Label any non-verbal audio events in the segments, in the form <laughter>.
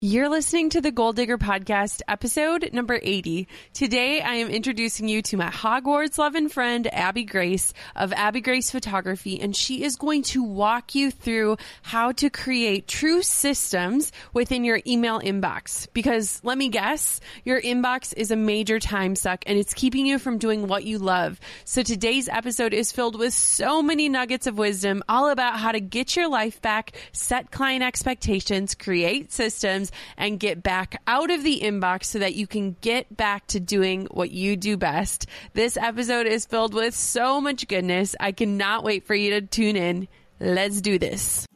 You're listening to the Goal Digger Podcast, episode number 80. Today, I am introducing you to my Hogwarts loving friend, Abby Grace of Abby Grace Photography, and she is going to walk you through how to create true systems within your email inbox. Because let me guess, your inbox is a major time suck and it's keeping you from doing what you love. So today's episode is filled with so many nuggets of wisdom all about how to get your life back, set client expectations, create systems, and get back out of the inbox so that you can get back to doing what you do best. This episode is filled with so much goodness. I cannot wait for you to tune in. Let's do this.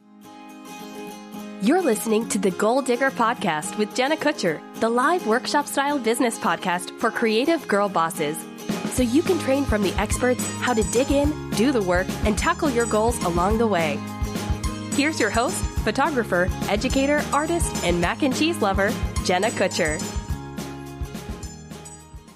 You're listening to the Goal Digger Podcast with Jenna Kutcher, the live workshop style business podcast for creative girl bosses. So you can train from the experts how to dig in, do the work, and tackle your goals along the way. Here's your host, photographer, educator, artist, and mac and cheese lover, Jenna Kutcher.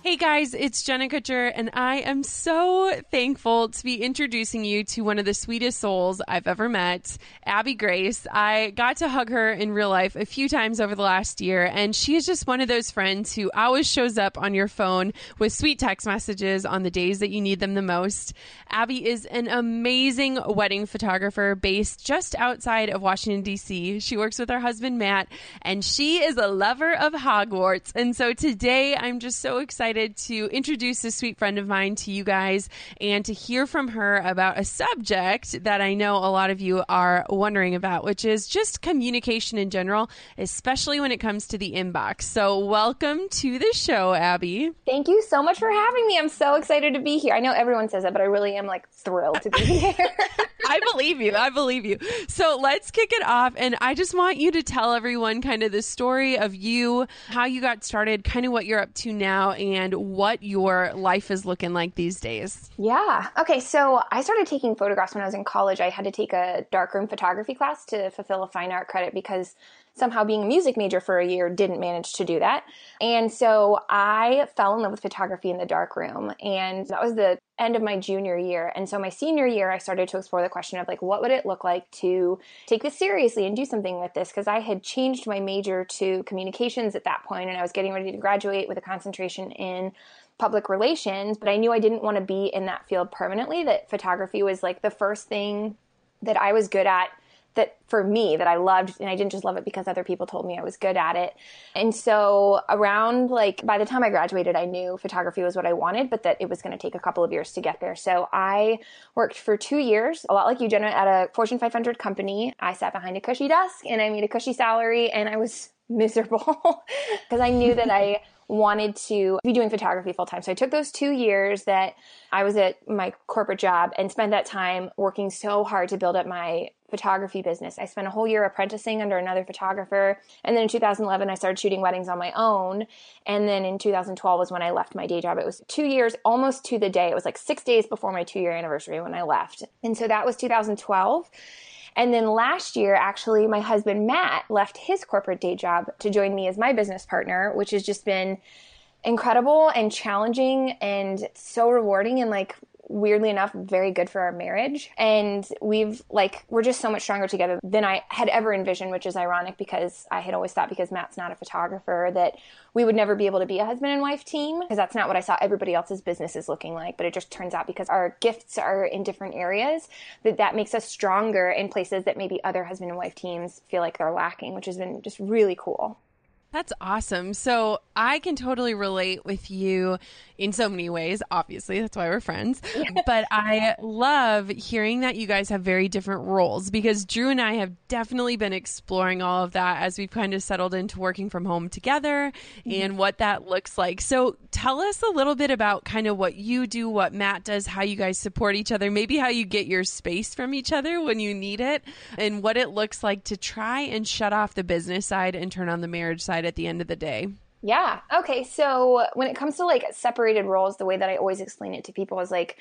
Hey guys, it's Jenna Kutcher, and I am so thankful to be introducing you to one of the sweetest souls I've ever met, Abby Grace. I got to hug her in real life a few times over the last year, and she is just one of those friends who always shows up on your phone with sweet text messages on the days that you need them the most. Abby is an amazing wedding photographer based just outside of Washington, D.C. She works with her husband, Matt, and she is a lover of Hogwarts. And so today I'm just so excited to introduce a sweet friend of mine to you guys and to hear from her about a subject that I know a lot of you are wondering about, which is just communication in general, especially when it comes to the inbox. So, welcome to the show, Abby. Thank you so much for having me. I'm so excited to be here. I know everyone says that, but I really am like thrilled to be <laughs> here. I believe you. I believe you. So let's kick it off. And I just want you to tell everyone kind of the story of you, how you got started, kind of what you're up to now, and what your life is looking like these days. Yeah. Okay. So I started taking photographs when I was in college. I had to take a darkroom photography class to fulfill a fine art credit because somehow being a music major for a year didn't manage to do that. And so I fell in love with photography in the darkroom. And that was the end of my junior year. And so my senior year, I started to explore the question of like, what would it look like to take this seriously and do something with this? Because I had changed my major to communications at that point, and I was getting ready to graduate with a concentration in public relations, but I knew I didn't want to be in that field permanently, that photography was like the first thing that I was good at that for me that I loved and I didn't just love it because other people told me I was good at it. And so around like by the time I graduated I knew photography was what I wanted but that it was going to take a couple of years to get there. So I worked for 2 years a lot like you Jenna at a Fortune 500 company. I sat behind a cushy desk and I made a cushy salary and I was <laughs> miserable <laughs> because I knew that I wanted to be doing photography full time. So I took those two years that I was at my corporate job and spent that time working so hard to build up my photography business. I spent a whole year apprenticing under another photographer. And then in 2011, I started shooting weddings on my own. And then in 2012 was when I left my day job. It was two years, almost to the day. It was like six days before my two year anniversary when I left. And so that was 2012. And then last year, actually, my husband Matt left his corporate day job to join me as my business partner, which has just been incredible and challenging and so rewarding and like weirdly enough very good for our marriage. And we've like we're just so much stronger together than I had ever envisioned which is ironic because I had always thought because Matt's not a photographer that we would never be able to be a husband and wife team because that's not what I saw everybody else's businesses looking like. But it just turns out because our gifts are in different areas that that makes us stronger in places that maybe other husband and wife teams feel like they're lacking which has been just really cool that's awesome. So I can totally relate with you in so many ways. Obviously, that's why we're friends. <laughs> but I love hearing that you guys have very different roles because Drew and I have definitely been exploring all of that as we've kind of settled into working from home together mm-hmm. and what that looks like. So tell us a little bit about kind of what you do, what Matt does, how you guys support each other, maybe how you get your space from each other when you need it, and what it looks like to try and shut off the business side and turn on the marriage side at the end of the day. Yeah. Okay. So when it comes to like separated roles, the way that I always explain it to people is like,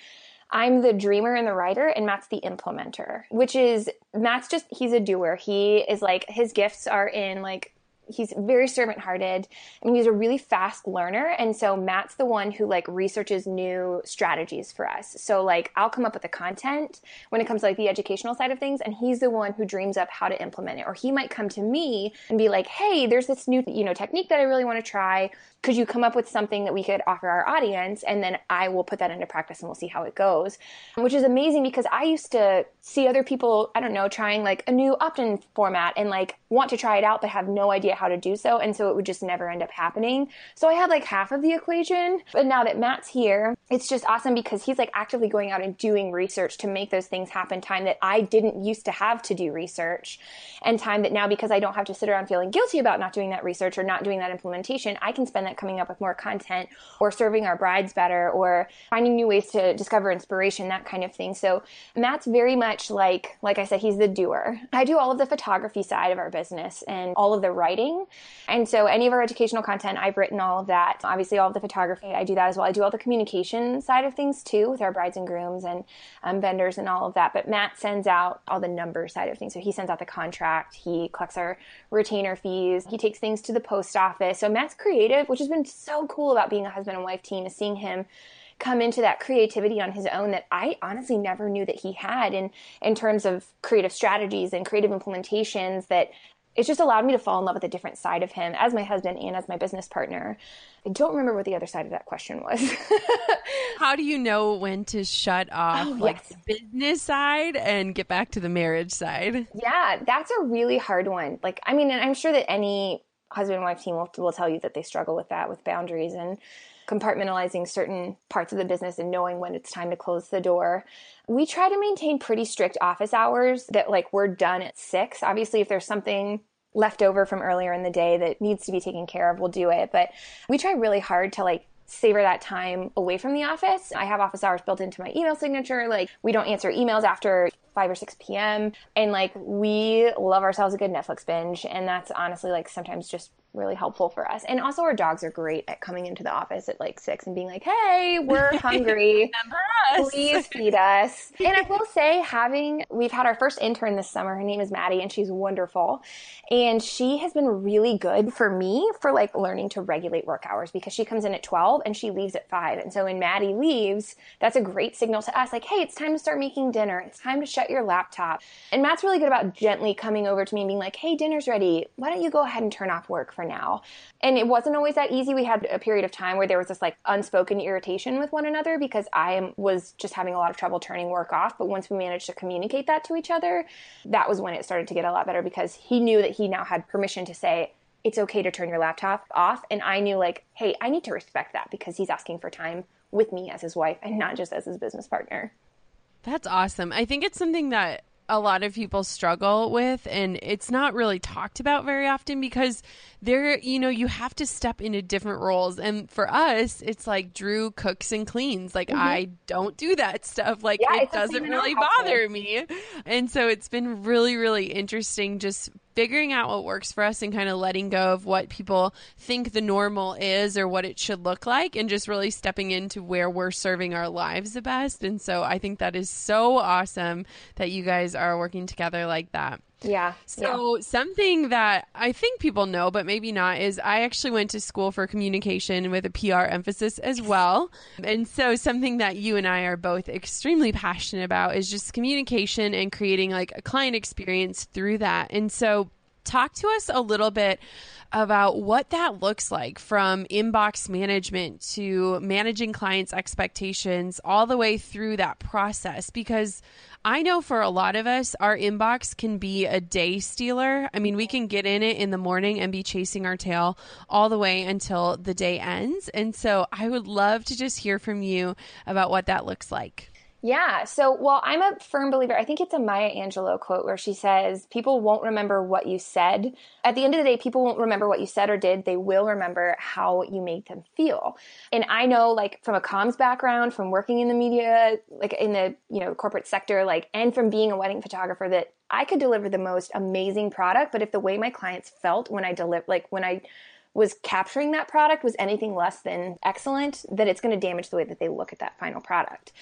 I'm the dreamer and the writer, and Matt's the implementer, which is Matt's just, he's a doer. He is like, his gifts are in like he's very servant hearted and he's a really fast learner and so matt's the one who like researches new strategies for us. So like i'll come up with the content when it comes to like the educational side of things and he's the one who dreams up how to implement it. Or he might come to me and be like hey there's this new you know technique that i really want to try. Could you come up with something that we could offer our audience and then i will put that into practice and we'll see how it goes. Which is amazing because i used to see other people i don't know trying like a new opt-in format and like want to try it out but have no idea how to do so. And so it would just never end up happening. So I had like half of the equation. But now that Matt's here, it's just awesome because he's like actively going out and doing research to make those things happen. Time that I didn't used to have to do research and time that now because I don't have to sit around feeling guilty about not doing that research or not doing that implementation, I can spend that coming up with more content or serving our brides better or finding new ways to discover inspiration, that kind of thing. So Matt's very much like, like I said, he's the doer. I do all of the photography side of our business and all of the writing. And so any of our educational content, I've written all of that. Obviously, all of the photography, I do that as well. I do all the communication side of things too with our brides and grooms and um, vendors and all of that. But Matt sends out all the number side of things. So he sends out the contract, he collects our retainer fees, he takes things to the post office. So Matt's creative, which has been so cool about being a husband and wife team, is seeing him come into that creativity on his own that I honestly never knew that he had in in terms of creative strategies and creative implementations that it's just allowed me to fall in love with a different side of him as my husband and as my business partner. I don't remember what the other side of that question was. <laughs> How do you know when to shut off oh, like yes. the business side and get back to the marriage side? Yeah, that's a really hard one. Like, I mean, and I'm sure that any husband and wife team will, will tell you that they struggle with that, with boundaries and compartmentalizing certain parts of the business and knowing when it's time to close the door. We try to maintain pretty strict office hours that like we're done at six. Obviously, if there's something left over from earlier in the day that needs to be taken care of, we'll do it. But we try really hard to like savor that time away from the office. I have office hours built into my email signature. Like we don't answer emails after 5 or 6 p.m. And like we love ourselves a good Netflix binge. And that's honestly like sometimes just really helpful for us. And also, our dogs are great at coming into the office at like six and being like, "Hey, we're <laughs> hungry. Please feed us." And I will say, having we've had our first intern this summer. Her name is Maddie, and she's wonderful. And she has been really good for me for like learning to regulate work hours because she comes in at twelve and she leaves at five. And so when Maddie leaves, that's a great signal to us, like, "Hey, it's time to start making dinner. It's time to shut your laptop." And Matt's really good about gently coming over to me and being like, "Hey, dinner's ready. Why don't you go ahead and turn off work for now. And it wasn't always that easy. We had a period of time where there was this like unspoken irritation with one another because I was just having a lot of trouble turning work off. But once we managed to communicate that to each other, that was when it started to get a lot better because he knew that he now had permission to say, it's okay to turn your laptop off. And I knew, like, hey, I need to respect that because he's asking for time with me as his wife and not just as his business partner. That's awesome. I think it's something that a lot of people struggle with and it's not really talked about very often because there you know you have to step into different roles. And for us it's like drew cooks and cleans. Like mm-hmm. i don't do that stuff. Like yeah, it doesn't really bother me. And so it's been really really interesting just figuring out what works for us and kind of letting go of what people think the normal is or what it should look like and just really stepping into where we're serving our lives the best. And so i think that is so awesome that you guys are working together like that Yeah. So, yeah. something that I think people know, but maybe not, is I actually went to school for communication with a PR emphasis as well. And so, something that you and I are both extremely passionate about is just communication and creating like a client experience through that. And so, talk to us a little bit about what that looks like from inbox management to managing clients' expectations all the way through that process because I know for a lot of us, our inbox can be a day stealer. I mean, we can get in it in the morning and be chasing our tail all the way until the day ends. And so I would love to just hear from you about what that looks like. Yeah. So, well, I'm a firm believer. I think it's a Maya Angelou quote where she says, People won't remember what you said. At the end of the day, people won't remember what you said or did. They will remember how you made them feel. And I know, like, from a comms background, from working in the media, like in the, you know, corporate sector, like, and from being a wedding photographer, that I could deliver the most amazing product. But if the way my clients felt when I deliver, like, when I, was capturing that product was anything less than excellent, that it's going to damage the way that they look at that final product.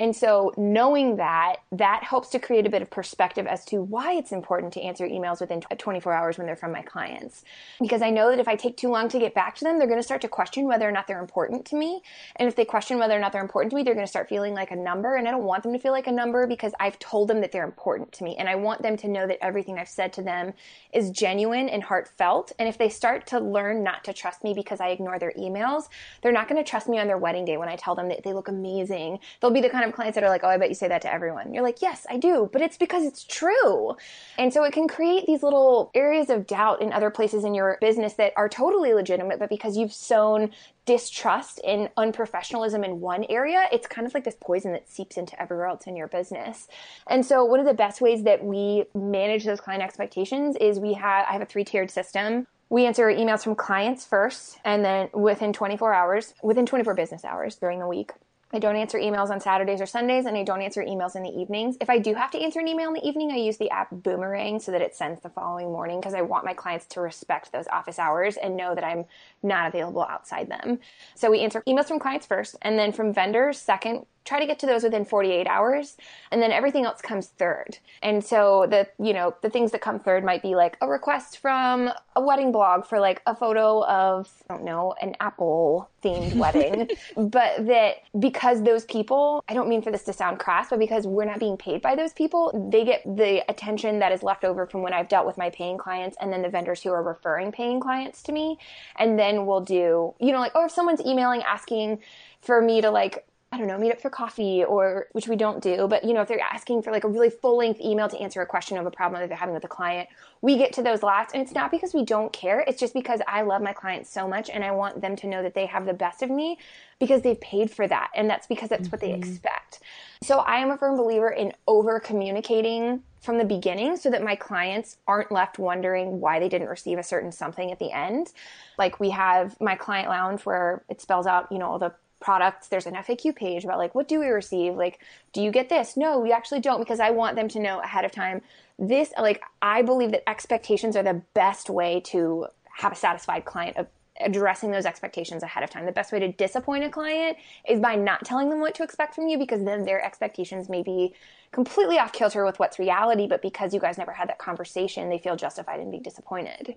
And so knowing that, that helps to create a bit of perspective as to why it's important to answer emails within 24 hours when they're from my clients. Because I know that if I take too long to get back to them, they're going to start to question whether or not they're important to me. And if they question whether or not they're important to me, they're going to start feeling like a number. And I don't want them to feel like a number because I've told them that they're important to me. And I want them to know that everything I've said to them is genuine and heartfelt. And if they start to learn not to trust me because I ignore their emails, they're not going to trust me on their wedding day when I tell them that they look amazing. They'll be the kind of clients that are like, oh, I bet you say that to everyone. You're like, yes, I do, but it's because it's true. And so it can create these little areas of doubt in other places in your business that are totally legitimate, but because you've sown distrust and unprofessionalism in one area, it's kind of like this poison that seeps into everywhere else in your business. And so one of the best ways that we manage those client expectations is we have I have a three-tiered system we answer emails from clients first and then within 24 hours within 24 business hours during the week I don't answer emails on Saturdays or Sundays, and I don't answer emails in the evenings. If I do have to answer an email in the evening, I use the app Boomerang so that it sends the following morning because I want my clients to respect those office hours and know that I'm not available outside them. So we answer emails from clients first, and then from vendors second try to get to those within 48 hours and then everything else comes third. And so the you know the things that come third might be like a request from a wedding blog for like a photo of i don't know an apple themed <laughs> wedding. But that because those people i don't mean for this to sound crass but because we're not being paid by those people they get the attention that is left over from when i've dealt with my paying clients and then the vendors who are referring paying clients to me. And then we'll do you know like or if someone's emailing asking for me to like I don't know, meet up for coffee or which we don't do, but you know, if they're asking for like a really full length email to answer a question of a problem that they're having with a client, we get to those last. And it's not because we don't care. It's just because I love my clients so much and I want them to know that they have the best of me because they've paid for that. And that's because that's mm-hmm. what they mm-hmm. expect. So I am a firm believer in over communicating from the beginning so that my clients aren't left wondering why they didn't receive a certain something at the end. Like we have my client lounge where it spells out, you know, all the products there's an faq page about like what do we receive? Like do you get this? No we actually don't because i want them to know ahead of time. This like i believe that expectations are the best way to have a satisfied client of addressing those expectations ahead of time. The best way to disappoint a client is by not telling them what to expect from you because then their expectations may be completely off kilter with what's reality but because you guys never had that conversation they feel justified in being disappointed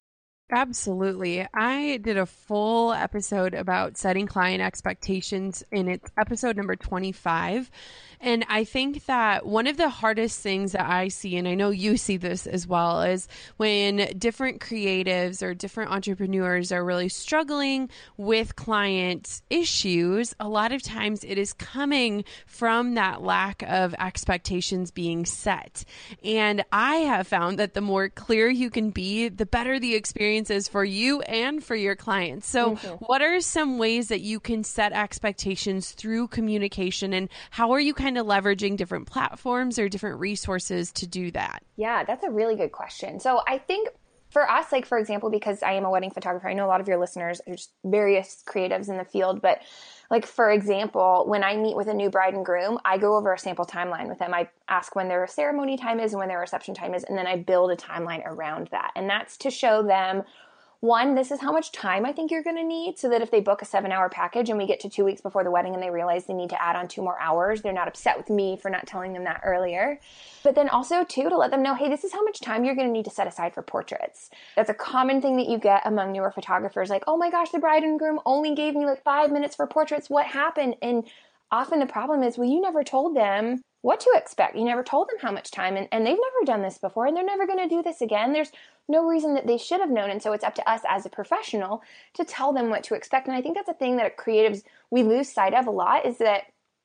Absolutely. I did a full episode about setting client expectations in its episode number 25. And I think that one of the hardest things that I see, and I know you see this as well, is when different creatives or different entrepreneurs are really struggling with client issues, a lot of times it is coming from that lack of expectations being set. And I have found that the more clear you can be, the better the experience is for you and for your clients. So, mm-hmm. what are some ways that you can set expectations through communication, and how are you kind kind of leveraging different platforms or different resources to do that? Yeah, that's a really good question. So I think for us, like for example, because I am a wedding photographer, I know a lot of your listeners are just various creatives in the field, but like for example, when I meet with a new bride and groom, I go over a sample timeline with them. I ask when their ceremony time is and when their reception time is, and then I build a timeline around that. And that's to show them one, this is how much time I think you're going to need so that if they book a seven hour package and we get to two weeks before the wedding and they realize they need to add on two more hours, they're not upset with me for not telling them that earlier. But then also, too, to let them know, hey, this is how much time you're going to need to set aside for portraits. That's a common thing that you get among newer photographers like, oh my gosh, the bride and groom only gave me like five minutes for portraits. What happened? And often the problem is, well, you never told them what to expect. You never told them how much time, and, and they've never done this before, and they're never going to do this again. There's no reason that they should have known. And so it's up to us as a professional to tell them what to expect. And I think that's a thing that creatives we lose sight of a lot is that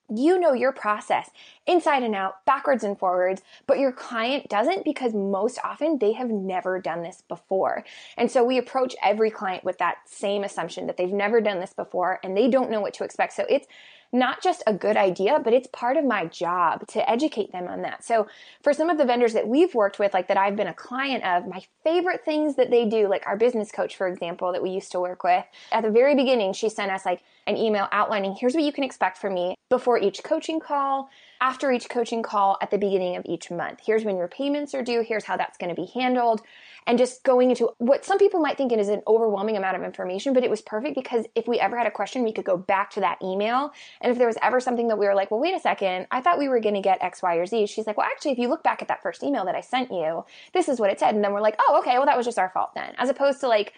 you know your process inside and out, backwards and forwards, but your client doesn't because most often they have never done this before. And so we approach every client with that same assumption that they've never done this before and they don't know what to expect. So it's not just a good idea, but it's part of my job to educate them on that. So for some of the vendors that we've worked with, like that I've been a client of, my favorite things that they do, like our business coach, for example, that we used to work with, at the very beginning, she sent us like an email outlining here's what you can expect from me before each coaching call, after each coaching call, at the beginning of each month. Here's when your payments are due, here's how that's going to be handled and just going into what some people might think it is an overwhelming amount of information, but it was perfect because if we ever had a question, we could go back to that email. And if there was ever something that we were like, well, wait a second, I thought we were going to get X, Y, or Z, she's like, well, actually, if you look back at that first email that I sent you, this is what it said. And then we're like, oh, okay, well, that was just our fault then. As opposed to like,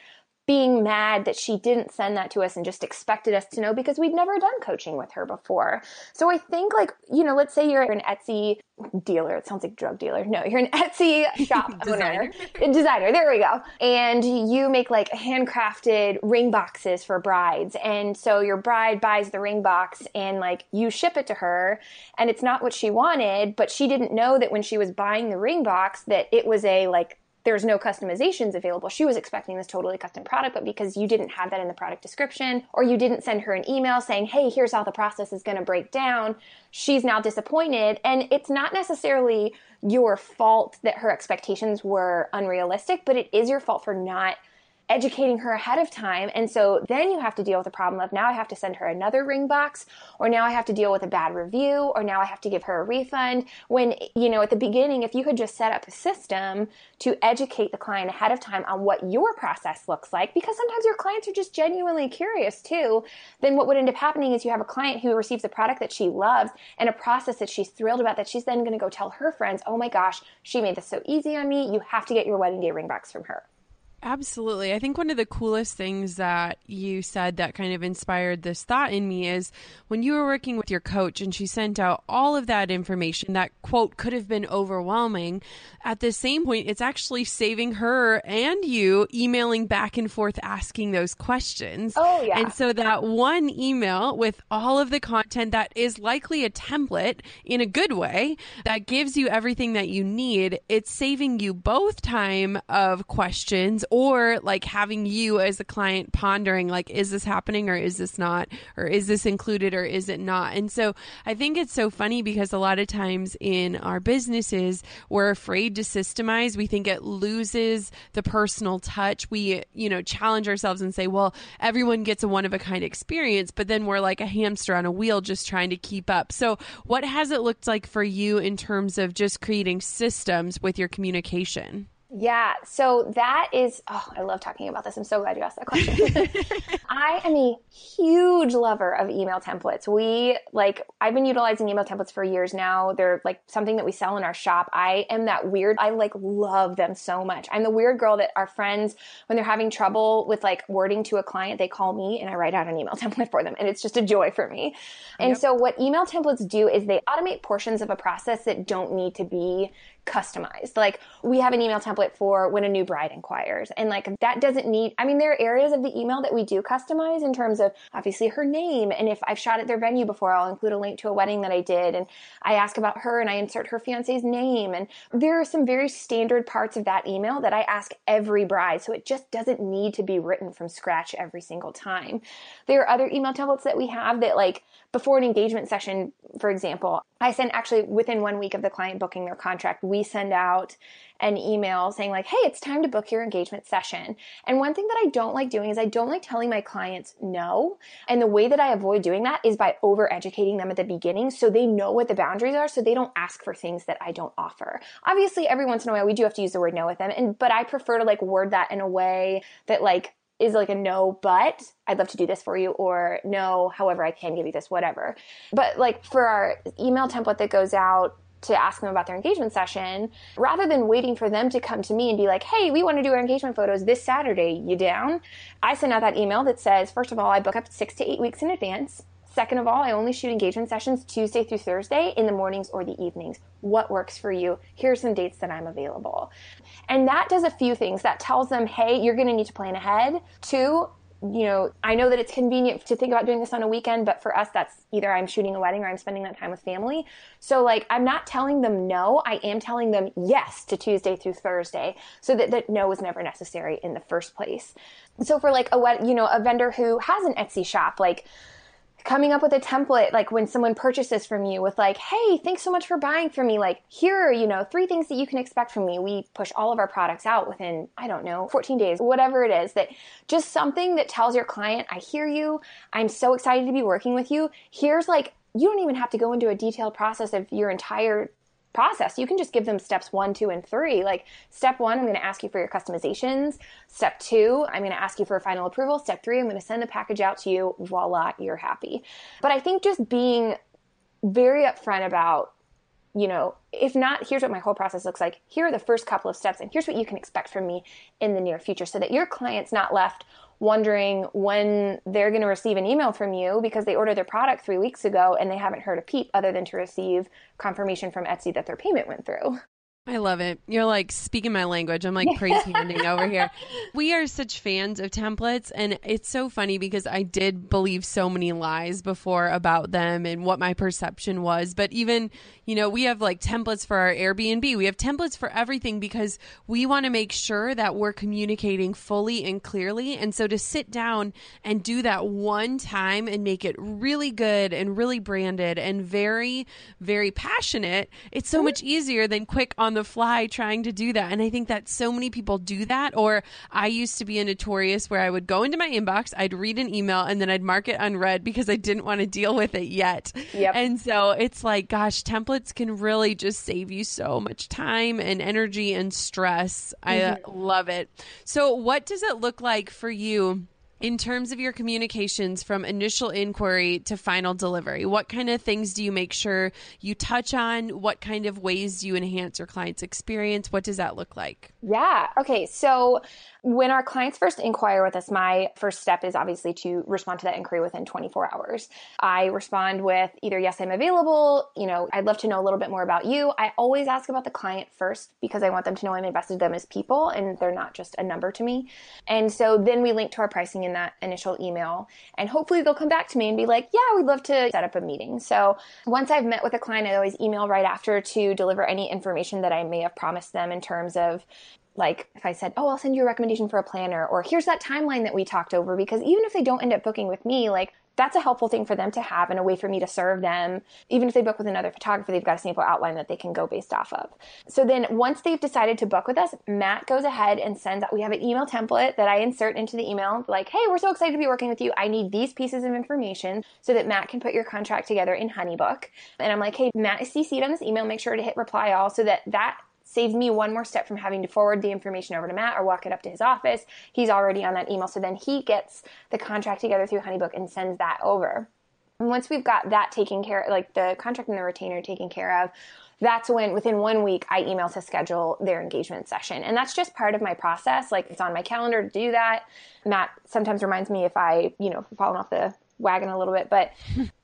being mad that she didn't send that to us and just expected us to know because we'd never done coaching with her before. So I think like, you know, let's say you're an Etsy dealer. It sounds like drug dealer. No, you're an <laughs> Etsy shop <laughs> designer. owner. Designer. There we go. And you make like handcrafted ring boxes for brides. And so your bride buys the ring box and like you ship it to her and it's not what she wanted, but she didn't know that when she was buying the ring box that it was a like there's no customizations available. She was expecting this totally custom product, but because you didn't have that in the product description or you didn't send her an email saying, hey, here's how the process is going to break down, she's now disappointed. And it's not necessarily your fault that her expectations were unrealistic, but it is your fault for not educating her ahead of time. And so then you have to deal with the problem of now I have to send her another ring box, or now I have to deal with a bad review, or now I have to give her a refund. When, you know, at the beginning, if you could just set up a system to educate the client ahead of time on what your process looks like, because sometimes your clients are just genuinely curious too, then what would end up happening is you have a client who receives a product that she loves and a process that she's thrilled about that she's then going to go tell her friends, oh my gosh, she made this so easy on me. You have to get your wedding day ring box from her. Absolutely. I think one of the coolest things that you said that kind of inspired this thought in me is when you were working with your coach and she sent out all of that information that quote could have been overwhelming. At the same point, it's actually saving her and you emailing back and forth asking those questions. Oh, yeah. And so that one email with all of the content that is likely a template in a good way that gives you everything that you need, it's saving you both time of questions or like having you as a client pondering like is this happening or is this not? Or is this included or is it not? And so i think it's so funny because a lot of times in our businesses we're afraid to systemize. We think it loses the personal touch. We you know challenge ourselves and say well everyone gets a one of a kind experience but then we're like a hamster on a wheel just trying to keep up. So what has it looked like for you in terms of just creating systems with your communication yeah, so that is, oh, I love talking about this. I'm so glad you asked that question. <laughs> I am a huge lover of email templates. We, like, I've been utilizing email templates for years now. They're like something that we sell in our shop. I am that weird, I like love them so much. I'm the weird girl that our friends, when they're having trouble with like wording to a client, they call me and I write out an email <laughs> template for them. And it's just a joy for me. And yep. so what email templates do is they automate portions of a process that don't need to be customized. Like we have an email template for when a new bride inquires. And like that doesn't need, I mean, there are areas of the email that we do customize in terms of obviously her name. And if I've shot at their venue before, I'll include a link to a wedding that I did. And I ask about her and I insert her fiance's name. And there are some very standard parts of that email that I ask every bride. So it just doesn't need to be written from scratch every single time. There are other email templates that we have that like before an engagement session, for example, I send actually within one week of the client booking their contract, we send out an email saying like, hey, it's time to book your engagement session. And one thing that I don't like doing is I don't like telling my clients no. And the way that I avoid doing that is by over educating them at the beginning so they know what the boundaries are so they don't ask for things that I don't offer. Obviously, every once in a while we do have to use the word no with them. And but I prefer to like word that in a way that like is like a no, but I'd love to do this for you, or no, however, I can give you this, whatever. But like for our email template that goes out to ask them about their engagement session, rather than waiting for them to come to me and be like, hey, we want to do our engagement photos this Saturday, you down? I send out that email that says, first of all, I book up six to eight weeks in advance. Second of all, I only shoot engagement sessions Tuesday through Thursday in the mornings or the evenings. What works for you? Here's some dates that I'm available. And that does a few things. That tells them, hey, you're going to need to plan ahead. Two, you know, I know that it's convenient to think about doing this on a weekend, but for us, that's either I'm shooting a wedding or I'm spending that time with family. So, like, I'm not telling them no. I am telling them yes to Tuesday through Thursday so that, that no is never necessary in the first place. So, for like a, you know, a vendor who has an Etsy shop, like, coming up with a template like when someone purchases from you with like hey thanks so much for buying from me. Like here are you know three things that you can expect from me. We push all of our products out within i don't know 14 days whatever it is that just something that tells your client i hear you. I'm so excited to be working with you. Here's like you don't even have to go into a detailed process of your entire process. You can just give them steps one, two, and three. Like step one, I'm going to ask you for your customizations. Step two, I'm going to ask you for a final approval. Step three, I'm going to send the package out to you. Voila, you're happy. But I think just being very upfront about you know, if not, here's what my whole process looks like. Here are the first couple of steps, and here's what you can expect from me in the near future so that your client's not left wondering when they're going to receive an email from you because they ordered their product three weeks ago and they haven't heard a peep other than to receive confirmation from Etsy that their payment went through. I love it. You're like speaking my language. I'm like praise <laughs> handing over here. We are such fans of templates, and it's so funny because I did believe so many lies before about them and what my perception was. But even, you know, we have like templates for our Airbnb, we have templates for everything because we want to make sure that we're communicating fully and clearly. And so to sit down and do that one time and make it really good and really branded and very, very passionate, it's so mm-hmm. much easier than quick on the fly trying to do that. And I think that so many people do that. Or I used to be a notorious where I would go into my inbox, I'd read an email, and then I'd mark it unread because I didn't want to deal with it yet. Yep. And so it's like, gosh, templates can really just save you so much time and energy and stress. I uh, love it. So, what does it look like for you? In terms of your communications from initial inquiry to final delivery what kind of things do you make sure you touch on? What kind of ways do you enhance your client's experience? What does that look like? Yeah. Okay. So when our clients first inquire with us, my first step is obviously to respond to that inquiry within 24 hours. I respond with either, yes, I'm available, you know, I'd love to know a little bit more about you. I always ask about the client first because I want them to know I'm invested in them as people and they're not just a number to me. And so then we link to our pricing in that initial email and hopefully they'll come back to me and be like, yeah, we'd love to set up a meeting. So once I've met with a client, I always email right after to deliver any information that I may have promised them in terms of like if I said, "Oh, I'll send you a recommendation for a planner," or "Here's that timeline that we talked over," because even if they don't end up booking with me, like that's a helpful thing for them to have and a way for me to serve them. Even if they book with another photographer, they've got a sample outline that they can go based off of. So then once they've decided to book with us, Matt goes ahead and sends out, we have an email template that I insert into the email like, hey, we're so excited to be working with you. I need these pieces of information so that Matt can put your contract together in Honeybook. And I'm like, hey, Matt is CC'd on this email. Make sure to hit reply all so that that saves me one more step from having to forward the information over to Matt or walk it up to his office. He's already on that email. So then he gets the contract together through Honeybook and sends that over. And once we've got that taken care like the contract and the retainer taken care of, that's when within one week I email to schedule their engagement session. And that's just part of my process. Like it's on my calendar to do that. Matt sometimes reminds me if I, you know, fallen off the wagon a little bit, but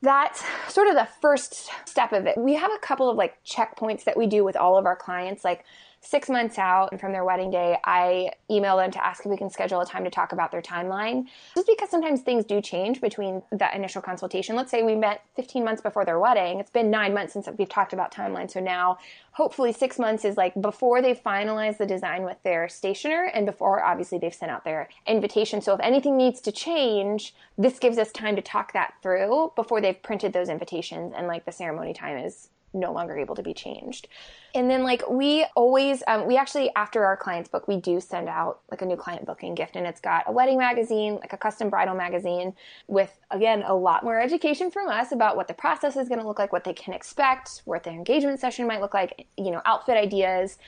that's sort of the first step of it. We have a couple of like checkpoints that we do with all of our clients. Like six months out from their wedding day, I email them to ask if we can schedule a time to talk about their timeline. Just because sometimes things do change between that initial consultation. Let's say we met 15 months before their wedding. It's been nine months since we've talked about timeline. So now, hopefully, six months is like before they finalize the design with their stationer and before obviously they've sent out their invitation. So if anything needs to change, this gives us time to talk that through before they've printed those invitations and like the ceremony time is no longer able to be changed. And then like we always um, we actually after our clients book we do send out like a new client booking gift and it's got a wedding magazine, like a custom bridal magazine with again a lot more education from us about what the process is going to look like, what they can expect, what their engagement session might look like, you know, outfit ideas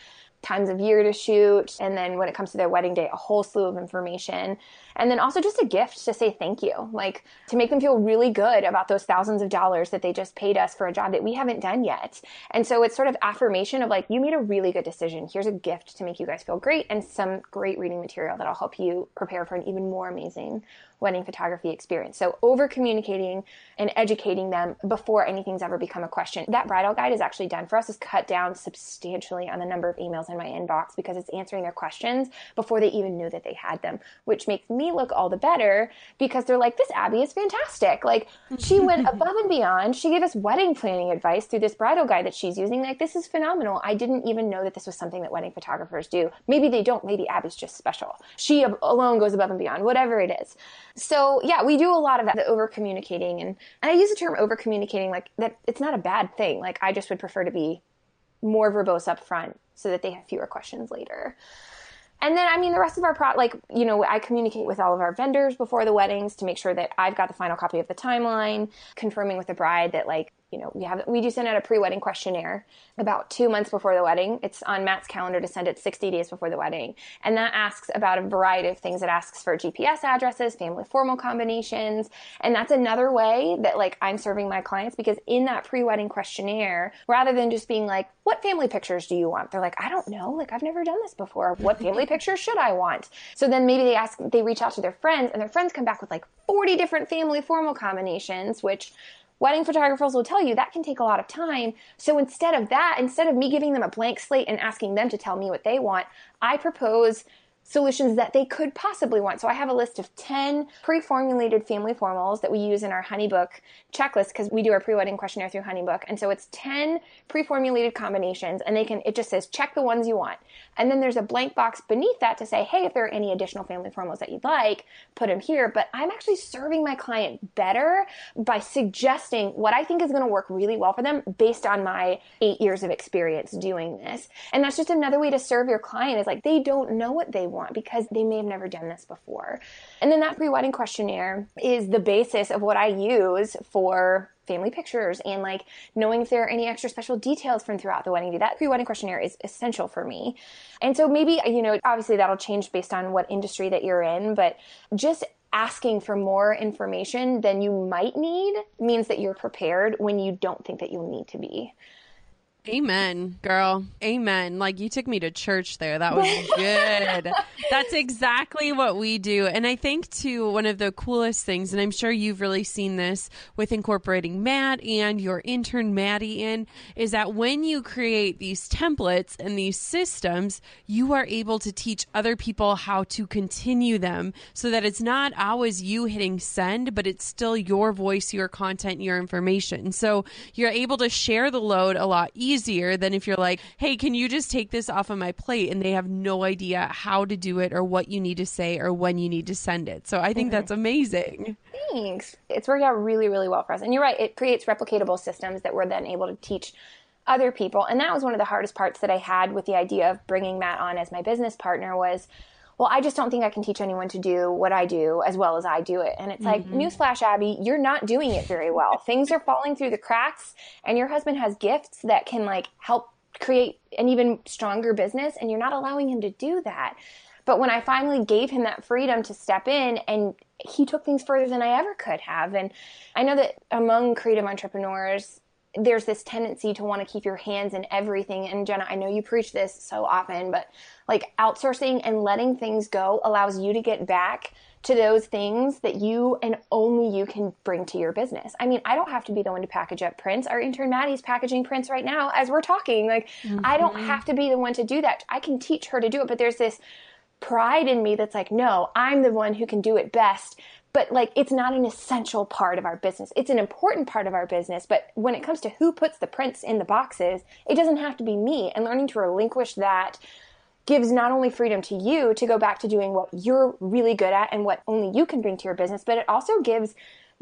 times of year to shoot, and then when it comes to their wedding day, a whole slew of information. And then also just a gift to say thank you, like to make them feel really good about those thousands of dollars that they just paid us for a job that we haven't done yet. And so it's sort of affirmation of like, you made a really good decision. Here's a gift to make you guys feel great and some great reading material that'll help you prepare for an even more amazing wedding photography experience. So over communicating and educating them before anything's ever become a question. That bridal guide is actually done for us is cut down substantially on the number of emails in my inbox because it's answering their questions before they even knew that they had them, which makes me look all the better because they're like, this Abby is fantastic. Like she <laughs> went above and beyond. She gave us wedding planning advice through this bridal guide that she's using. Like this is phenomenal. I didn't even know that this was something that wedding photographers do. Maybe they don't. Maybe Abby's just special. She alone goes above and beyond, whatever it is. So yeah, we do a lot of that, the over communicating and, and I use the term over communicating like that it's not a bad thing. Like I just would prefer to be more verbose up front so that they have fewer questions later. And then, I mean, the rest of our pro, like, you know, I communicate with all of our vendors before the weddings to make sure that I've got the final copy of the timeline, confirming with the bride that, like, you know, we have we do send out a pre-wedding questionnaire about two months before the wedding. It's on Matt's calendar to send it 60 days before the wedding, and that asks about a variety of things. It asks for GPS addresses, family formal combinations, and that's another way that like I'm serving my clients because in that pre-wedding questionnaire, rather than just being like, "What family pictures do you want?" They're like, "I don't know. Like I've never done this before. What family <laughs> pictures should I want?" So then maybe they ask, they reach out to their friends, and their friends come back with like 40 different family formal combinations, which wedding photographers will tell you that can take a lot of time. So instead of that, instead of me giving them a blank slate and asking them to tell me what they want, I propose solutions that they could possibly want. So I have a list of 10 pre-formulated family formals that we use in our Honeybook checklist because we do our pre-wedding questionnaire through Honeybook. And so it's 10 pre-formulated combinations and they can it just says check the ones you want. And then there's a blank box beneath that to say, "Hey, if there are any additional family formals that you'd like, put them here." But I'm actually serving my client better by suggesting what I think is going to work really well for them based on my 8 years of experience doing this. And that's just another way to serve your client is like they don't know what they want because they may have never done this before. And then that pre wedding questionnaire is the basis of what I use for family pictures and like knowing if there are any extra special details from throughout the wedding day. That pre wedding questionnaire is essential for me. And so maybe, you know, obviously that'll change based on what industry that you're in, but just asking for more information than you might need means that you're prepared when you don't think that you'll need to be. Amen, girl. Amen. Like you took me to church there. That was <laughs> good. That's exactly what we do. And I think, too, one of the coolest things, and I'm sure you've really seen this with incorporating Matt and your intern Maddie in, is that when you create these templates and these systems, you are able to teach other people how to continue them so that it's not always you hitting send, but it's still your voice, your content, your information. So you're able to share the load a lot easier easier than if you're like, hey, can you just take this off of my plate? And they have no idea how to do it or what you need to say or when you need to send it. So I think mm-hmm. that's amazing. Thanks. It's worked out really, really well for us. And you're right, it creates replicatable systems that we're then able to teach other people. And that was one of the hardest parts that I had with the idea of bringing Matt on as my business partner was well, I just don't think I can teach anyone to do what I do as well as I do it. And it's mm-hmm. like, newsflash, Abby, you're not doing it very well. <laughs> Things are falling through the cracks, and your husband has gifts that can like help create an even stronger business, and you're not allowing him to do that. But when I finally gave him that freedom to step in and he took things further than I ever could have. And I know that among creative entrepreneurs, there's this tendency to want to keep your hands in everything. And Jenna, I know you preach this so often, but like outsourcing and letting things go allows you to get back to those things that you and only you can bring to your business. I mean, I don't have to be the one to package up prints. Our intern Maddie's packaging prints right now as we're talking. Like, mm-hmm. I don't mm-hmm. have to be the one to do that. I can teach her to do it, but there's this pride in me that's like, no, I'm the one who can do it best but like it's not an essential part of our business. It's an important part of our business, but when it comes to who puts the prints in the boxes, it doesn't have to be me. And learning to relinquish that gives not only freedom to you to go back to doing what you're really good at and what only you can bring to your business, but it also gives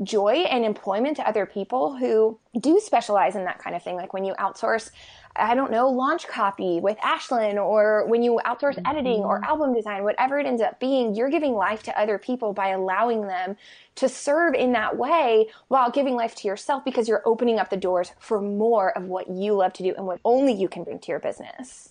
joy and employment to other people who do specialize in that kind of thing. Like when you outsource I don't know, launch copy with Ashlyn or when you outsource mm-hmm. editing or album design, whatever it ends up being, you're giving life to other people by allowing them to serve in that way while giving life to yourself because you're opening up the doors for more of what you love to do and what only you can bring to your business.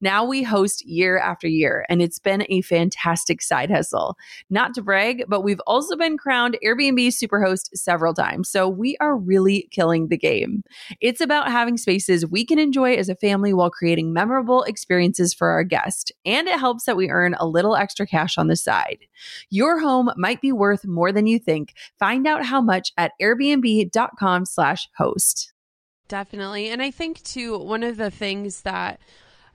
Now we host year after year, and it's been a fantastic side hustle. Not to brag, but we've also been crowned Airbnb Superhost several times, so we are really killing the game. It's about having spaces we can enjoy as a family while creating memorable experiences for our guests, and it helps that we earn a little extra cash on the side. Your home might be worth more than you think. Find out how much at airbnb.com slash host. Definitely. And I think too one of the things that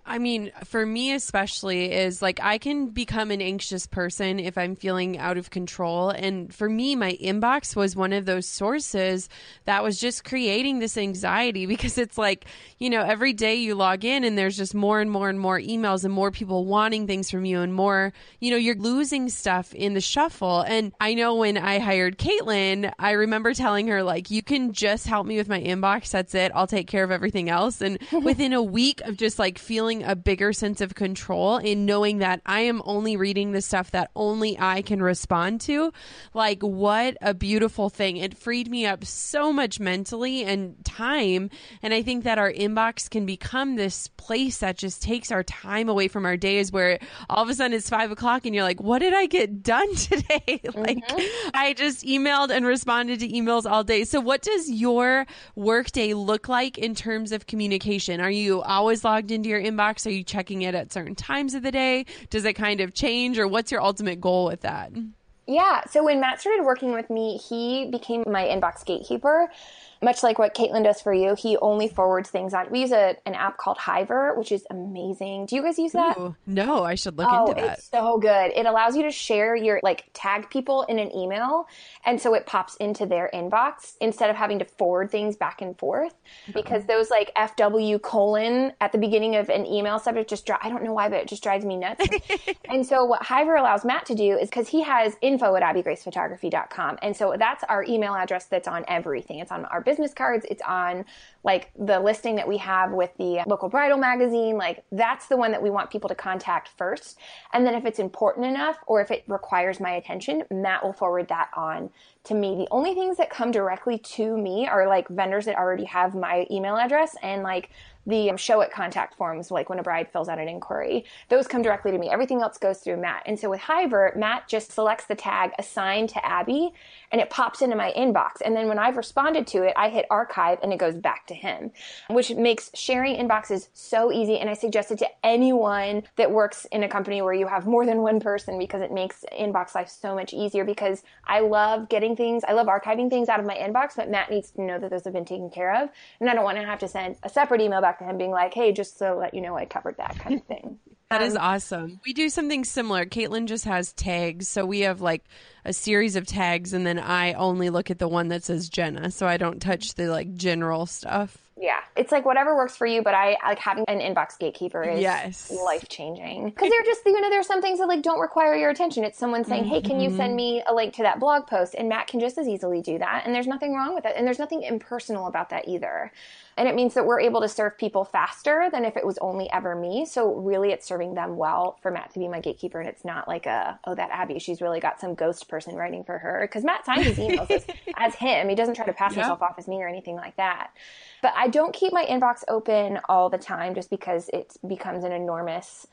I mean, for me especially, is like I can become an anxious person if I'm feeling out of control. And for me, my inbox was one of those sources that was just creating this anxiety <laughs> because it's like, you know, every day you log in and there's just more and more and more emails and more people wanting things from you and more, you know, you're losing stuff in the shuffle. And I know when I hired Caitlin, I remember telling her, like, you can just help me with my inbox. That's it. I'll take care of everything else. And <laughs> within a week of just like feeling feeling a bigger sense of control in knowing that I am only reading the stuff that only I can respond to. Like, what a beautiful thing. It freed me up so much mentally and time. And I think that our inbox can become this place that just takes our time away from our days where all of a sudden it's five o'clock and you're like, what did I get done <laughs> today? <laughs> like, mm-hmm. I just emailed and responded to emails all day. So, what does your workday look like in terms of communication? Are you always logged into your inbox? Are you checking it at certain times of the day? Does it kind of change, or what's your ultimate goal with that? Yeah. So when Matt started working with me, he became my inbox gatekeeper much like what Caitlin does for you, he only forwards things on. We use a, an app called Hiver, which is amazing. Do you guys use that? Ooh, no, I should look oh, into that. It's so good. It allows you to share your like tag people in an email, and so it pops into their inbox instead of having to forward things back and forth. Because those like FW colon at the beginning of an email subject just dri- I don't know why, but it just drives me nuts. <laughs> and so what Hiver allows Matt to do is because he has info at abbygracephotography.com, and so that's our email address that's on everything. It's on our business cards. It's on like the listing that we have with the local bridal magazine. Like that's the one that we want people to contact first. And then if it's important enough or if it requires my attention, Matt will forward that on to me. The only things that come directly to me are like vendors that already have my email address and like the um, Showit contact forms, like when a bride fills out an inquiry, those come directly to me. Everything else goes through Matt. And so with Hiver, Matt just selects the tag assigned to Abby and it pops into my inbox. And then when I've responded to it, I hit archive and it goes back to him, which makes sharing inboxes so easy. And I suggest it to anyone that works in a company where you have more than one person because it makes inbox life so much easier because I love getting things, I love archiving things out of my inbox, but Matt needs to know that those have been taken care of. And I don't want to have to send a separate email back to him being like, hey, just to let you know I covered that kind of <laughs> thing. That um, is awesome. We do something similar. Caitlin just has tags. So we have like a series of tags, and then I only look at the one that says Jenna. So I don't touch the like general stuff. Yeah, it's like whatever works for you, but I like having an inbox gatekeeper is yes. life changing because <laughs> they're just you know there's some things that like don't require your attention. It's someone saying, "Hey, can you send mm-hmm. me a link to that blog post?" And Matt can just as easily do that, and there's nothing wrong with it, and there's nothing impersonal about that either. And it means that we're able to serve people faster than if it was only ever me. So really, it's serving them well for Matt to be my gatekeeper, and it's not like a oh that Abby, she's really got some ghost person writing for her because Matt signs his emails as, <laughs> as, him. He doesn't try to pass yeah. himself off as me or anything like that. But I don't keep my inbox open all the time just because it becomes an enormous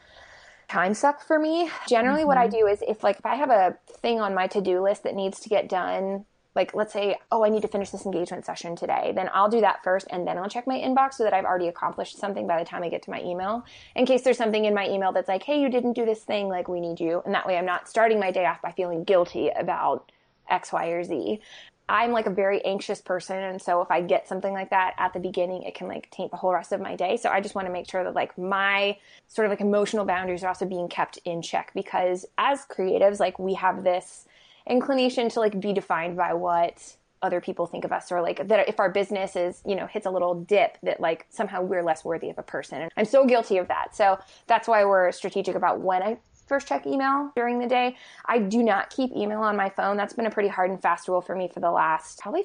time suck for me. Generally, mm-hmm. what I mm-hmm. do is if like if I have a thing on my to do list that needs to get done, like let's say, oh, I need to finish this engagement session today, then I'll do that first and then I'll check my inbox so that I've already accomplished something by the time I get to my email. In case there's something in my email that's like, hey, you didn't do this thing, like we need you. And that way I'm not starting my day off by feeling guilty about X, Y, or Z. I'm like a very anxious person. And so if I get something like that at the beginning, it can like taint the whole rest of my day. So I just want to make sure that like my sort of like emotional boundaries are also being kept in check because as creatives, like we have this inclination to like be defined by what other people think of us or like that if our business is you know hits a little dip that like somehow we're less worthy of a person and i'm so guilty of that so that's why we're strategic about when i first check email during the day. I do not keep email on my phone. That's been a pretty hard and fast rule for me for the last probably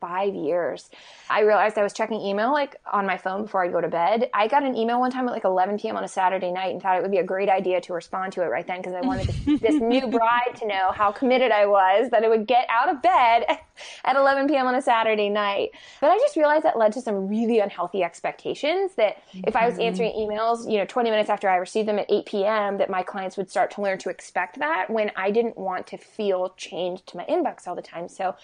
five years. I realized I was checking email like on my phone before I'd go to bed. I got an email one time at like 11 p.m. on a Saturday night and thought it would be a great idea to respond to it right then because I wanted this, <laughs> this, new bride to know how committed I was that it would get out of bed <laughs> at 11 p.m. on a Saturday night. But I just realized that led to some really unhealthy expectations that mm-hmm. if I was mm-hmm. answering emails, you know, 20 minutes after I received them at 8 p.m., that my clients would start to learn to expect that when I didn't want to feel chained to my inbox all the time. So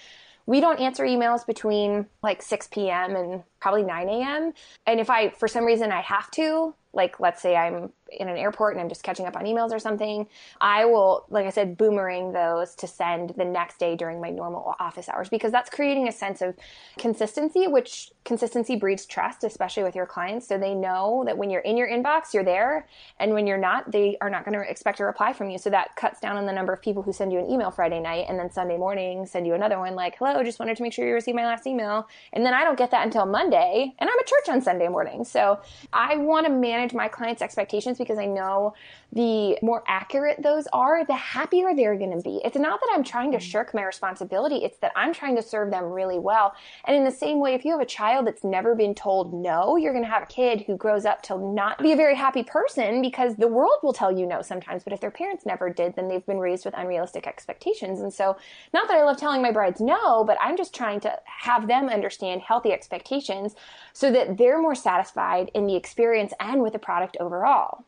we don't answer emails between like 6 p.m. and probably 9 a.m. And if I, for some reason, I have to, like let's say I'm in an airport and I'm just catching up on emails or something, I will, like I said, boomerang those to send the next day during my normal office hours because that's creating a sense of consistency, which consistency breeds trust, especially with your clients. So they know that when you're in your inbox, you're there. And when you're not, they are not going to expect a reply from you. So that cuts down on the number of people who send you an email Friday night and then Sunday morning send you another one like, hello, just wanted to make sure you received my last email. And then I don't get that until Monday and I'm at church on Sunday morning. So I want to manage my clients' expectations because I know the more accurate those are, the happier they're going to be. It's not that I'm trying to mm. shirk my responsibility, it's that I'm trying to serve them really well. And in the same way, if you have a child that's never been told no, you're going to have a kid who grows up to not be a very happy person because the world will tell you no sometimes. But if their parents never did, then they've been raised with unrealistic expectations. And so, not that I love telling my brides no, but I'm just trying to have them understand healthy expectations so that they're more satisfied in the experience and with the product overall.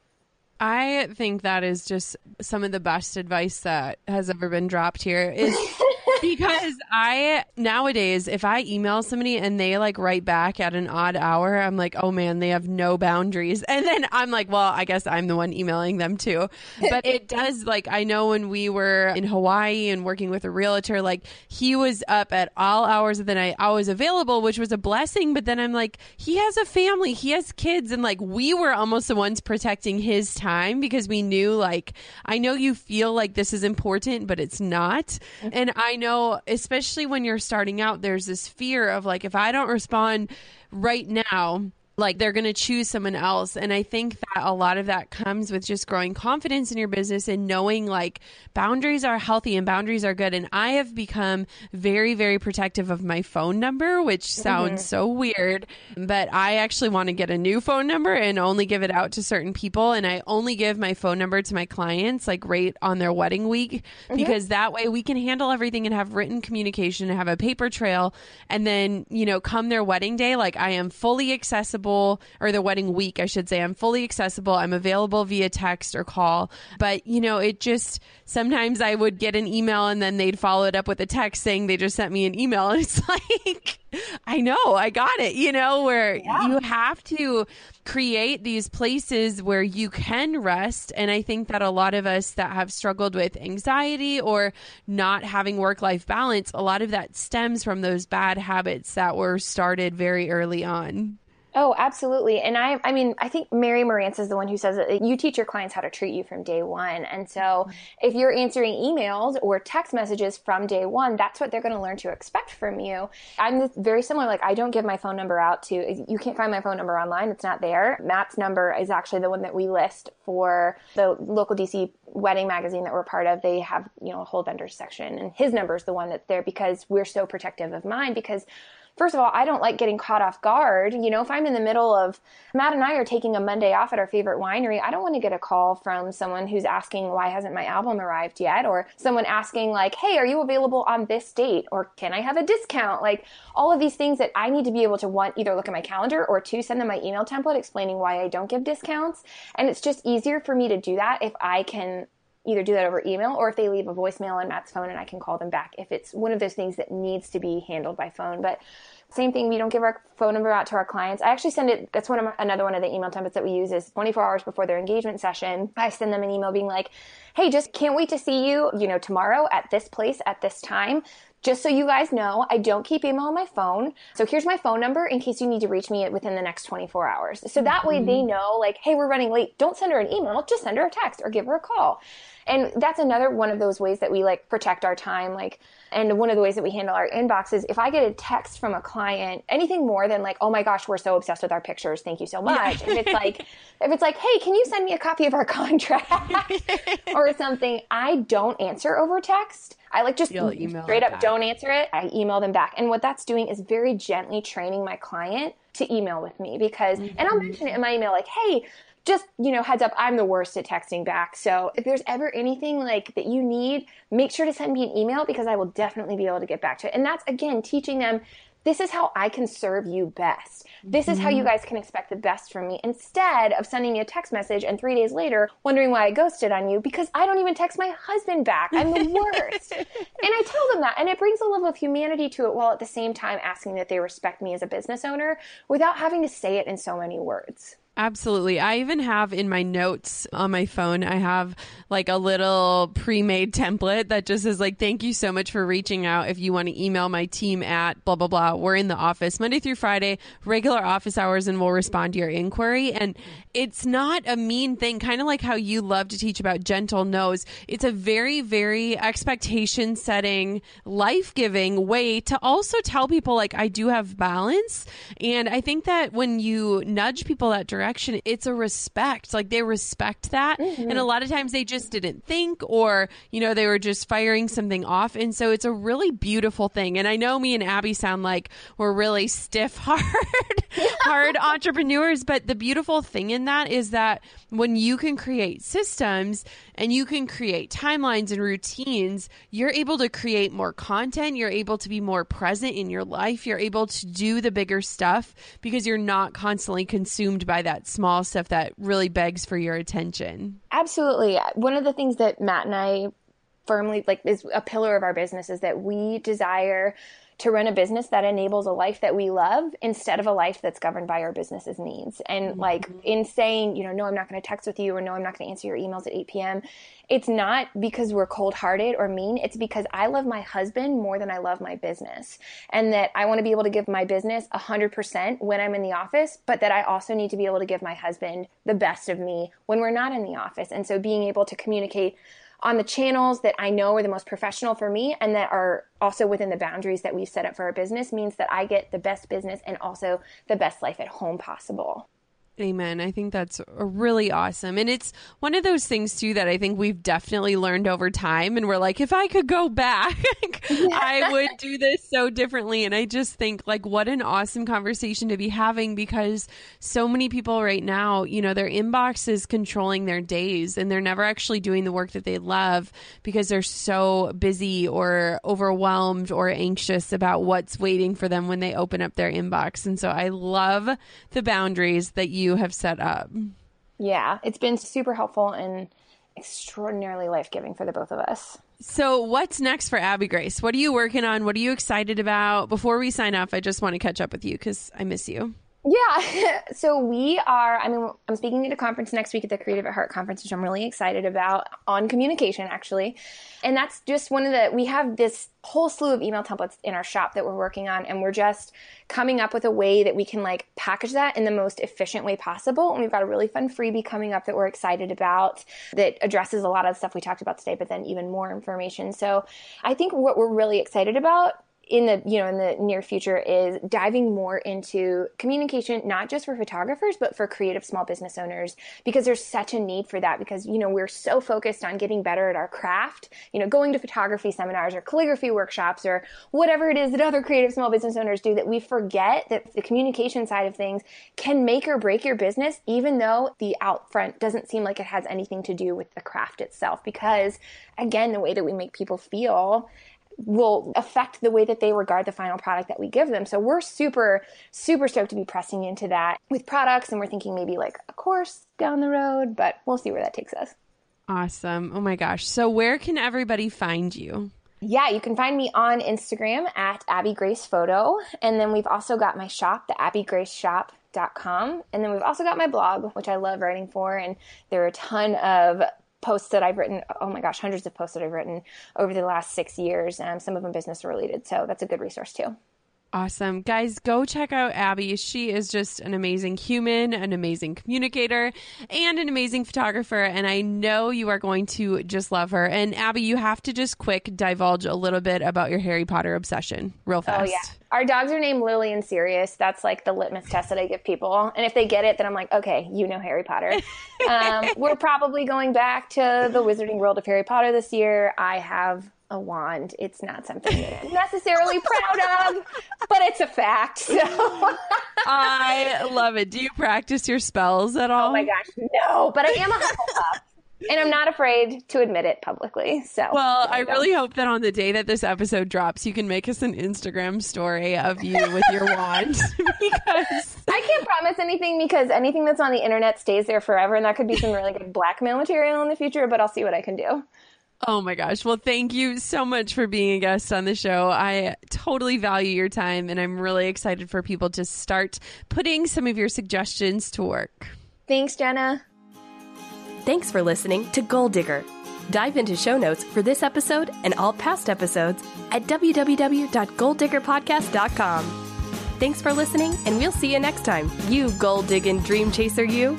I think that is just some of the best advice that has ever been dropped here is <laughs> because I nowadays if I email somebody and they like write back at an odd hour, I'm like, "Oh man, they have no boundaries." And then I'm like, "Well, I guess I'm the one emailing them too." <laughs> But it does like I know when we were in Hawaii and working with a realtor, like he was up at all hours of the night. I was available, which was a blessing, but then I'm like, he has a family, he has kids and like we were almost the ones protecting his time time because we knew like I know you feel like this is important but it's not. Mm-hmm. And I know especially when you're starting out there's this fear of like if I don't respond right now like they're going to choose someone else and i think that a lot of that comes with just growing confidence in your business and knowing like boundaries are healthy and boundaries are good and i have become very very protective of my phone number which sounds mm-hmm. so weird but i actually want to get a new phone number and only give it out to certain people and i only give my phone number to my clients like right on their wedding week mm-hmm. because that way we can handle everything and have written communication and have a paper trail and then you know come their wedding day like i am fully accessible accessible, or the wedding week, I should say. I'm fully accessible. I'm available via text or call. But, you know, it just sometimes I would get an email and then they'd follow it up with a text saying they just sent me an email. <laughs> And it's like, I know, I got it, you know, where yeah. you have to create these places where you can rest. And I think that a lot of us that have struggled with anxiety or not having work life balance, a lot of that stems from those bad habits that were started very early on. Oh, absolutely. And I, I mean, I think Mary Marantz is the one who says that you teach your clients how to treat you from day one. And so mm-hmm. if you're answering emails or text messages from day one, that's what they're going to learn to expect from you. I'm very similar. Like I don't give my phone number out to, you can't find my phone number online. It's not there. Matt's number is actually the one that we list for the local DC wedding magazine that we're part of. They have, you know, a whole vendors section and his number is the one that's there because we're so protective of mine because first of all, I don't like getting caught off guard. You know, if I'm in the middle of Matt and I are taking a Monday off at our favorite winery, I don't want to get a call from someone who's asking why hasn't my album arrived yet or someone asking like, "Hey, are you available on this date?" or "Can I have a discount?" Like all of these things that I need to be able to one either look at my calendar or two send them my email template explaining why I don't give discounts. And it's just easier for me to do that if I can either do that over email or if they leave a voicemail on Matt's phone and I can call them back if it's one of those things that needs to be handled by phone. But same thing, we don't give our phone number out to our clients. I actually send it, that's one of my, another one of the email templates that we use is 24 hours before their engagement session. I send them an email being like, hey, just can't wait to see you, you know, tomorrow at this place at this time. Just so you guys know, I don't keep email on my phone. So here's my phone number in case you need to reach me within the next 24 hours. So that way they mm-hmm. know, like, hey, we're running late. Don't send her an email, just send her a text or give her a call. And that's another one of those ways that we like protect our time. Like, and one of the ways that we handle our inbox is if I get a text from a client, anything more than like, oh my gosh, we're so obsessed with our pictures. Thank you so much. If it's like, <laughs> if it's like, hey, can you send me a copy of our contract <laughs> or something? I don't answer over text. I like just email straight up back. don't answer it. I email them back. And what that's doing is very gently training my client to email with me because, mm-hmm. and I'll mention it in my email like, hey, just you know heads up i'm the worst at texting back so if there's ever anything like that you need make sure to send me an email because i will definitely be able to get back to it and that's again teaching them this is how I can serve you best. This is how you mm-hmm. guys can expect the best from me instead of sending me a text message and three days later wondering why I ghosted on you because I don't even text my husband back. I'm the worst. <laughs> and I tell them that. And it brings a level of humanity to it while at the same time asking that they respect me as a business owner without having to say it in so many words. Absolutely. I even have in my notes on my phone, I have like a little pre made template that just says, like, thank you so much for reaching out. If you want to email my team at blah, blah, blah, we're in the office Monday through Friday, regular office hours, and we'll respond to your inquiry. And it's not a mean thing, kind of like how you love to teach about gentle no's. It's a very, very expectation setting, life giving way to also tell people, like, I do have balance. And I think that when you nudge people that direction, direction, it's a respect. Like they respect that. Mm-hmm. And a lot of times they just didn't think or, you know, they were just firing something off. And so it's a really beautiful thing. And I know me and Abby sound like we're really <laughs> stiff, hard, <laughs> hard entrepreneurs. But the beautiful thing in that is that when you can create systems and you can create timelines and routines, you're able to create more content. You're able to be more present in your life. You're able to do the bigger stuff because you're not constantly consumed by that small stuff that really begs for your attention. Absolutely. One of the things that Matt and I firmly like is a pillar of our business is that we desire to run a business that enables a life that we love instead of a life that's governed by our business's needs. And mm-hmm. like in saying, you know, no, I'm not going to text with you or no, I'm not going to answer your emails at 8 p.m. It's not because we're cold hearted or mean. It's because I love my husband more than I love my business. And that I want to be able to give my business 100% when I'm in the office, but that I also need to be able to give my husband the best of me when we're not in the office. And so being able to communicate on the channels that I know are the most professional for me and that are also within the boundaries that we've set up for our business means that I get the best business and also the best life at home possible. Amen. I think that's really awesome. And it's one of those things, too, that I think we've definitely learned over time. And we're like, if I could go back, <laughs> I would do this so differently. And I just think, like, what an awesome conversation to be having because so many people right now, you know, their inbox is controlling their days and they're never actually doing the work that they love because they're so busy or overwhelmed or anxious about what's waiting for them when they open up their inbox. And so I love the boundaries that you you have set up. Yeah, it's been super helpful and extraordinarily life giving for the both of us. So, what's next for Abby Grace? What are you working on? What are you excited about? Before we sign off, I just want to catch up with you because I miss you. Yeah. <laughs> So we are, I mean, I'm speaking at a conference next week at the Creative at Heart conference, which I'm really excited about on communication, actually. And that's just one of the, we have this whole slew of email templates in our shop that we're working on. And we're just coming up with a way that we can like package that in the most efficient way possible. And we've got a really fun freebie coming up that we're excited about that addresses a lot of the stuff we talked about today, but then even more information. So I think what we're really excited about in the you know in the near future is diving more into communication not just for photographers but for creative small business owners because there's such a need for that because you know we're so focused on getting better at our craft you know going to photography seminars or calligraphy workshops or whatever it is that other creative small business owners do that we forget that the communication side of things can make or break your business even though the out front doesn't seem like it has anything to do with the craft itself. Because again the way that we make people feel will affect the way that they regard the final product that we give them. So we're super, super stoked to be pressing into that with products. And we're thinking maybe like a course down the road, but we'll see where that takes us. Awesome. Oh my gosh. So where can everybody find you? Yeah, you can find me on Instagram at Abby Grace Photo. And then we've also got my shop, the abby grace abbygraceshop.com. And then we've also got my blog, which I love writing for. And there are a ton of posts that I've written. Oh my gosh, hundreds of posts that I've written over the last six years. Um, some of them business related. So that's a good resource too. Awesome. Guys, go check out Abby. She is just an amazing human, an amazing communicator, and an amazing photographer. And I know you are going to just love her. And Abby, you have to just quick divulge a little bit about your Harry Potter obsession, real fast. Oh, yeah. Our dogs are named Lily and Sirius. That's like the litmus test that I give people. And if they get it, then I'm like, okay, you know Harry Potter. <laughs> um, we're probably going back to the Wizarding World of Harry Potter this year. I have a wand. It's not something that I'm necessarily proud of, but it's a fact. So. <laughs> I love it. Do you practice your spells at all? Oh my gosh, no! But I am a Hufflepuff. and I'm not afraid to admit it publicly. So, well, I go. really hope that on the day that this episode drops, you can make us an Instagram story of you with your wand <laughs> because I can't promise anything because anything that's on the internet stays there forever, and that could be some really good blackmail material in the future. But I'll see what I can do. Oh my gosh. Well, thank you so much for being a guest on the show. I totally value your time and I'm really excited for people to start putting some of your suggestions to work. Thanks, Jenna. Thanks for listening to Goal Digger. Dive into show notes for this episode and all past episodes at www.goaldiggerpodcast.com. Thanks for listening, and we'll see you next time. You goal digging dream chaser, you.